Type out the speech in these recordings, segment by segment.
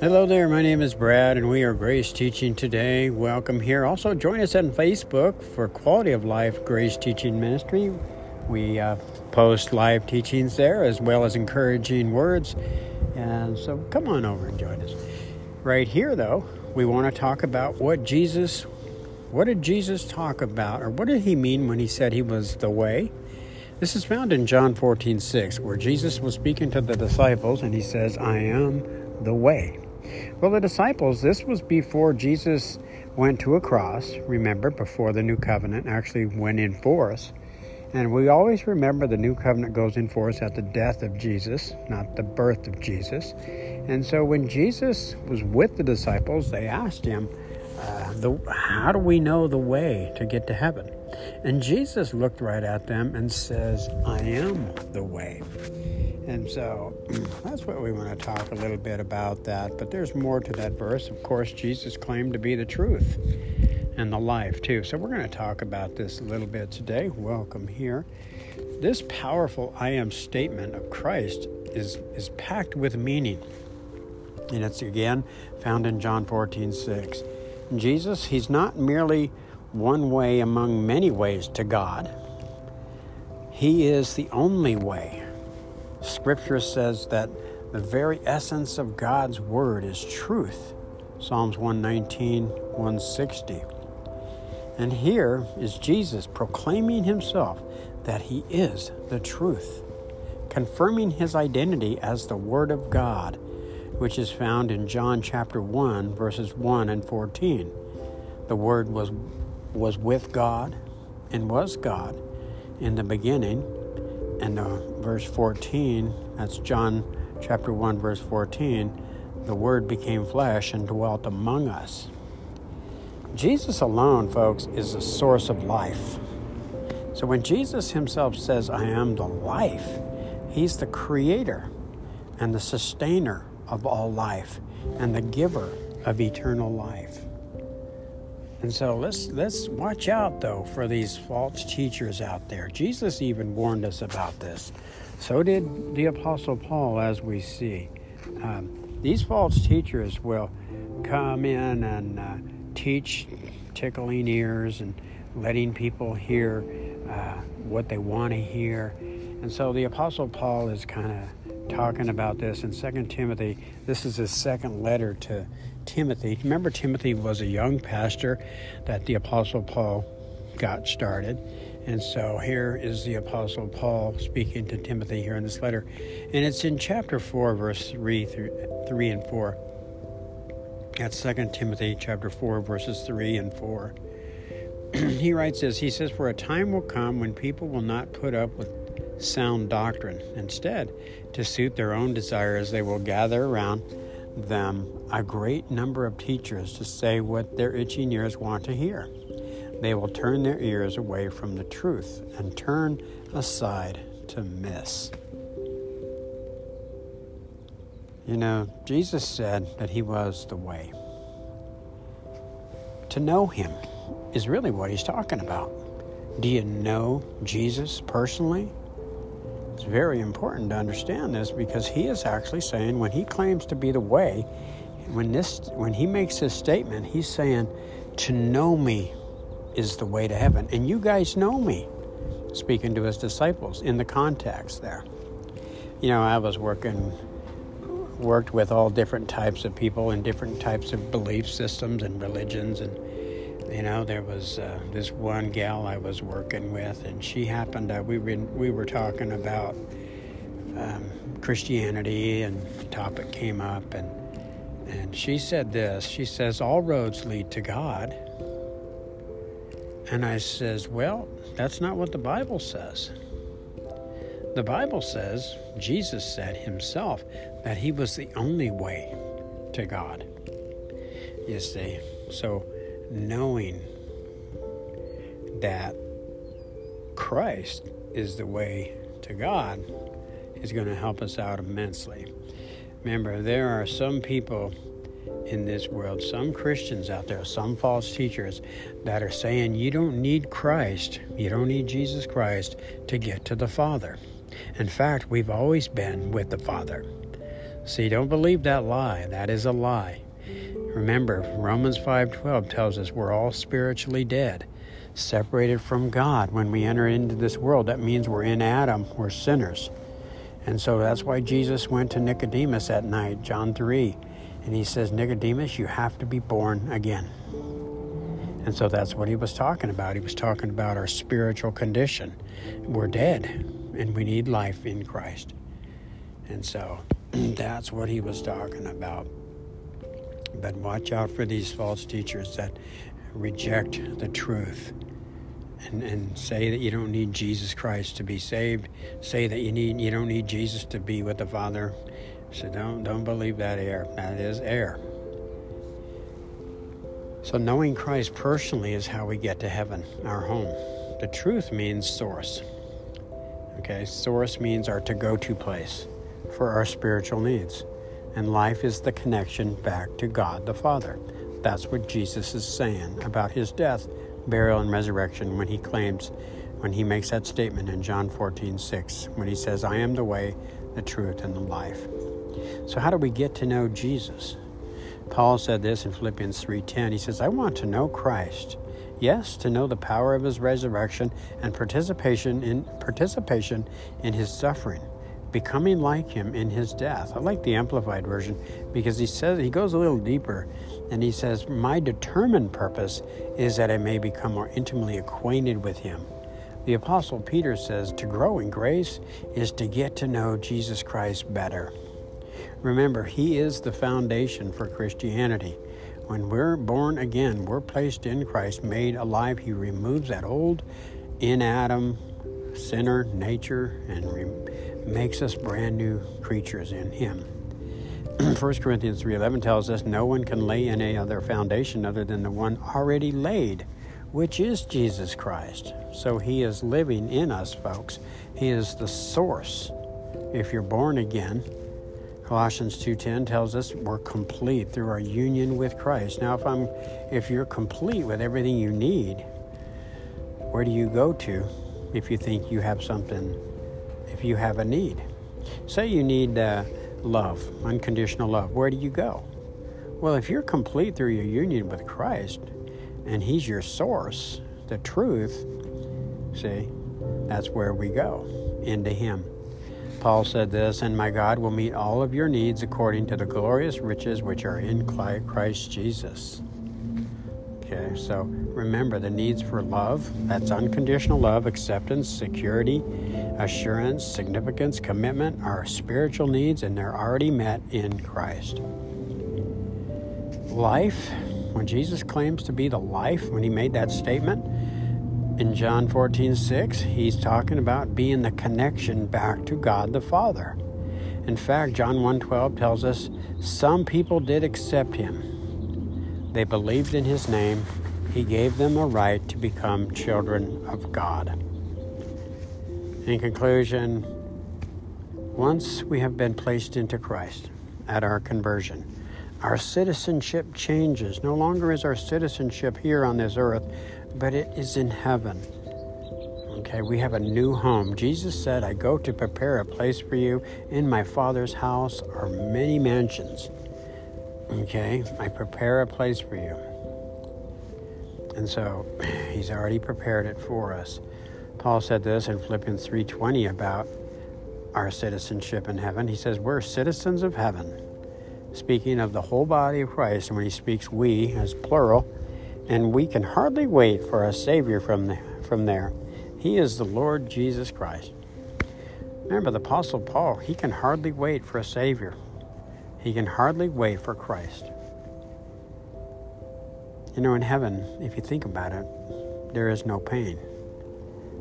Hello there, my name is Brad, and we are Grace Teaching today. Welcome here. Also, join us on Facebook for Quality of Life Grace Teaching Ministry. We uh, post live teachings there as well as encouraging words. And so come on over and join us. Right here, though, we want to talk about what Jesus, what did Jesus talk about, or what did he mean when he said he was the way? This is found in John 14, 6, where Jesus was speaking to the disciples and he says, I am the way. Well, the disciples, this was before Jesus went to a cross, remember, before the new covenant actually went in force. And we always remember the new covenant goes in force at the death of Jesus, not the birth of Jesus. And so when Jesus was with the disciples, they asked him, uh, the, How do we know the way to get to heaven? And Jesus looked right at them and says, I am the way. And so that's what we want to talk a little bit about that. But there's more to that verse. Of course, Jesus claimed to be the truth and the life, too. So we're going to talk about this a little bit today. Welcome here. This powerful I am statement of Christ is, is packed with meaning. And it's again found in John 14 6. Jesus, he's not merely one way among many ways to God, he is the only way Scripture says that the very essence of God's Word is truth. Psalms 119, 160. And here is Jesus proclaiming himself that he is the truth, confirming his identity as the Word of God, which is found in John chapter 1, verses 1 and 14. The Word was, was with God and was God in the beginning and uh, verse 14, that's John chapter 1, verse 14, the Word became flesh and dwelt among us. Jesus alone, folks, is the source of life. So when Jesus himself says, I am the life, he's the creator and the sustainer of all life and the giver of eternal life. And so let's let's watch out though for these false teachers out there. Jesus even warned us about this. So did the Apostle Paul, as we see. Um, these false teachers will come in and uh, teach, tickling ears and letting people hear uh, what they want to hear. And so the Apostle Paul is kind of talking about this in 2 Timothy. This is his second letter to Timothy. Remember, Timothy was a young pastor that the Apostle Paul got started. And so here is the Apostle Paul speaking to Timothy here in this letter. And it's in chapter 4, verse 3, through, 3 and 4. That's 2 Timothy chapter 4, verses 3 and 4. he writes this He says, For a time will come when people will not put up with sound doctrine. Instead, to suit their own desires, they will gather around them a great number of teachers to say what their itching ears want to hear. They will turn their ears away from the truth and turn aside to miss. You know, Jesus said that He was the way. To know Him is really what He's talking about. Do you know Jesus personally? It's very important to understand this because he is actually saying when he claims to be the way, when this when he makes this statement, he's saying to know me is the way to heaven. And you guys know me, speaking to his disciples in the context there. You know, I was working worked with all different types of people and different types of belief systems and religions and you know, there was uh, this one gal I was working with, and she happened to, we were, we were talking about um, Christianity, and the topic came up, and, and she said this She says, All roads lead to God. And I says, Well, that's not what the Bible says. The Bible says, Jesus said himself, that he was the only way to God. You see, so knowing that Christ is the way to God is going to help us out immensely. Remember, there are some people in this world, some Christians out there, some false teachers that are saying you don't need Christ, you don't need Jesus Christ to get to the Father. In fact, we've always been with the Father. See, don't believe that lie. That is a lie. Remember, Romans 5:12 tells us we're all spiritually dead, separated from God when we enter into this world. That means we're in Adam, we're sinners. And so that's why Jesus went to Nicodemus at night, John 3, and he says, "Nicodemus, you have to be born again." And so that's what he was talking about. He was talking about our spiritual condition. We're dead and we need life in Christ. And so that's what he was talking about. But watch out for these false teachers that reject the truth and, and say that you don't need Jesus Christ to be saved. Say that you need you don't need Jesus to be with the Father. So don't don't believe that error. That is error. So knowing Christ personally is how we get to heaven, our home. The truth means source. Okay, source means our to go to place for our spiritual needs and life is the connection back to God the Father. That's what Jesus is saying about his death, burial, and resurrection when he claims, when he makes that statement in John 14, 6, when he says, I am the way, the truth, and the life. So how do we get to know Jesus? Paul said this in Philippians 3:10. He says, "I want to know Christ. Yes, to know the power of his resurrection and participation in participation in his suffering, becoming like him in his death. I like the amplified version because he says he goes a little deeper and he says, "My determined purpose is that I may become more intimately acquainted with him." The apostle Peter says, "To grow in grace is to get to know Jesus Christ better." Remember, he is the foundation for Christianity. When we're born again, we're placed in Christ, made alive. He removes that old in Adam sinner nature and makes us brand new creatures in him. 1 Corinthians 3:11 tells us no one can lay any other foundation other than the one already laid, which is Jesus Christ. So he is living in us, folks. He is the source. If you're born again, Colossians 2:10 tells us we're complete through our union with Christ. Now if I'm if you're complete with everything you need, where do you go to if you think you have something if you have a need. Say you need uh, love, unconditional love. Where do you go? Well, if you're complete through your union with Christ and He's your source, the truth, see, that's where we go, into Him. Paul said this, and my God will meet all of your needs according to the glorious riches which are in Christ Jesus. Okay, so remember the needs for love that's unconditional love, acceptance, security, assurance, significance, commitment are spiritual needs and they're already met in Christ. Life, when Jesus claims to be the life, when he made that statement in John 14 6, he's talking about being the connection back to God the Father. In fact, John 1:12 tells us some people did accept him they believed in his name. He gave them a right to become children of God. In conclusion, once we have been placed into Christ at our conversion, our citizenship changes. No longer is our citizenship here on this earth, but it is in heaven. Okay, we have a new home. Jesus said, I go to prepare a place for you. In my Father's house are many mansions. Okay, I prepare a place for you. And so he's already prepared it for us. Paul said this in Philippians 3:20 about our citizenship in heaven. He says we're citizens of heaven. Speaking of the whole body of Christ, and when he speaks we as plural, and we can hardly wait for a savior from the, from there. He is the Lord Jesus Christ. Remember the apostle Paul, he can hardly wait for a savior. He can hardly wait for Christ. You know, in heaven, if you think about it, there is no pain.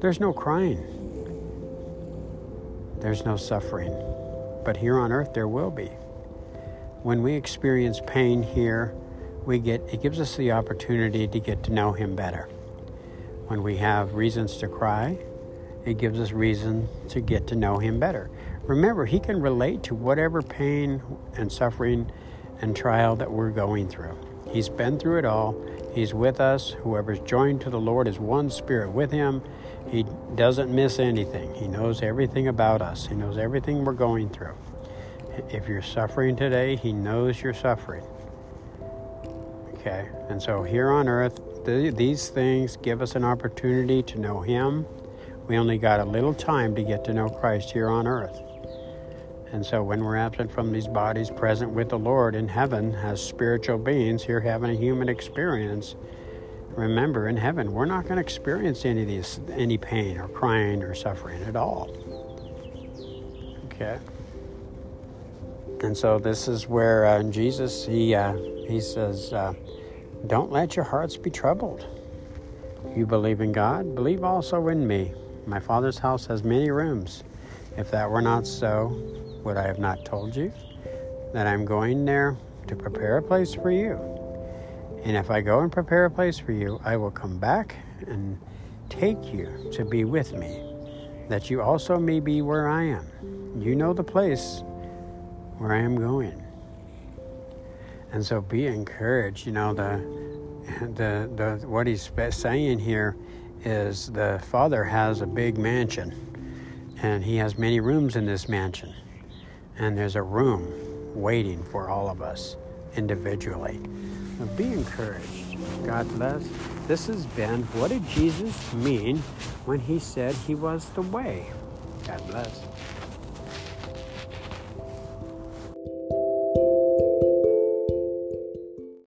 There's no crying. There's no suffering. But here on earth, there will be. When we experience pain here, we get it gives us the opportunity to get to know him better. When we have reasons to cry, it gives us reason to get to know him better. Remember, He can relate to whatever pain and suffering and trial that we're going through. He's been through it all. He's with us. Whoever's joined to the Lord is one spirit with Him. He doesn't miss anything. He knows everything about us. He knows everything we're going through. If you're suffering today, He knows you're suffering. Okay? And so here on earth, these things give us an opportunity to know Him. We only got a little time to get to know Christ here on earth. And so when we're absent from these bodies, present with the Lord in heaven as spiritual beings, here having a human experience, remember in heaven we're not going to experience any of these any pain or crying or suffering at all. Okay. And so this is where uh, Jesus he uh, he says, uh, "Don't let your hearts be troubled. You believe in God, believe also in me. My Father's house has many rooms. If that were not so, would I have not told you that I'm going there to prepare a place for you? And if I go and prepare a place for you, I will come back and take you to be with me, that you also may be where I am. You know the place where I am going. And so be encouraged. You know, the, the, the, what he's saying here is the Father has a big mansion, and he has many rooms in this mansion and there's a room waiting for all of us individually. So be encouraged. God bless. This has been What Did Jesus Mean When He Said He Was the Way? God bless.